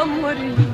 amri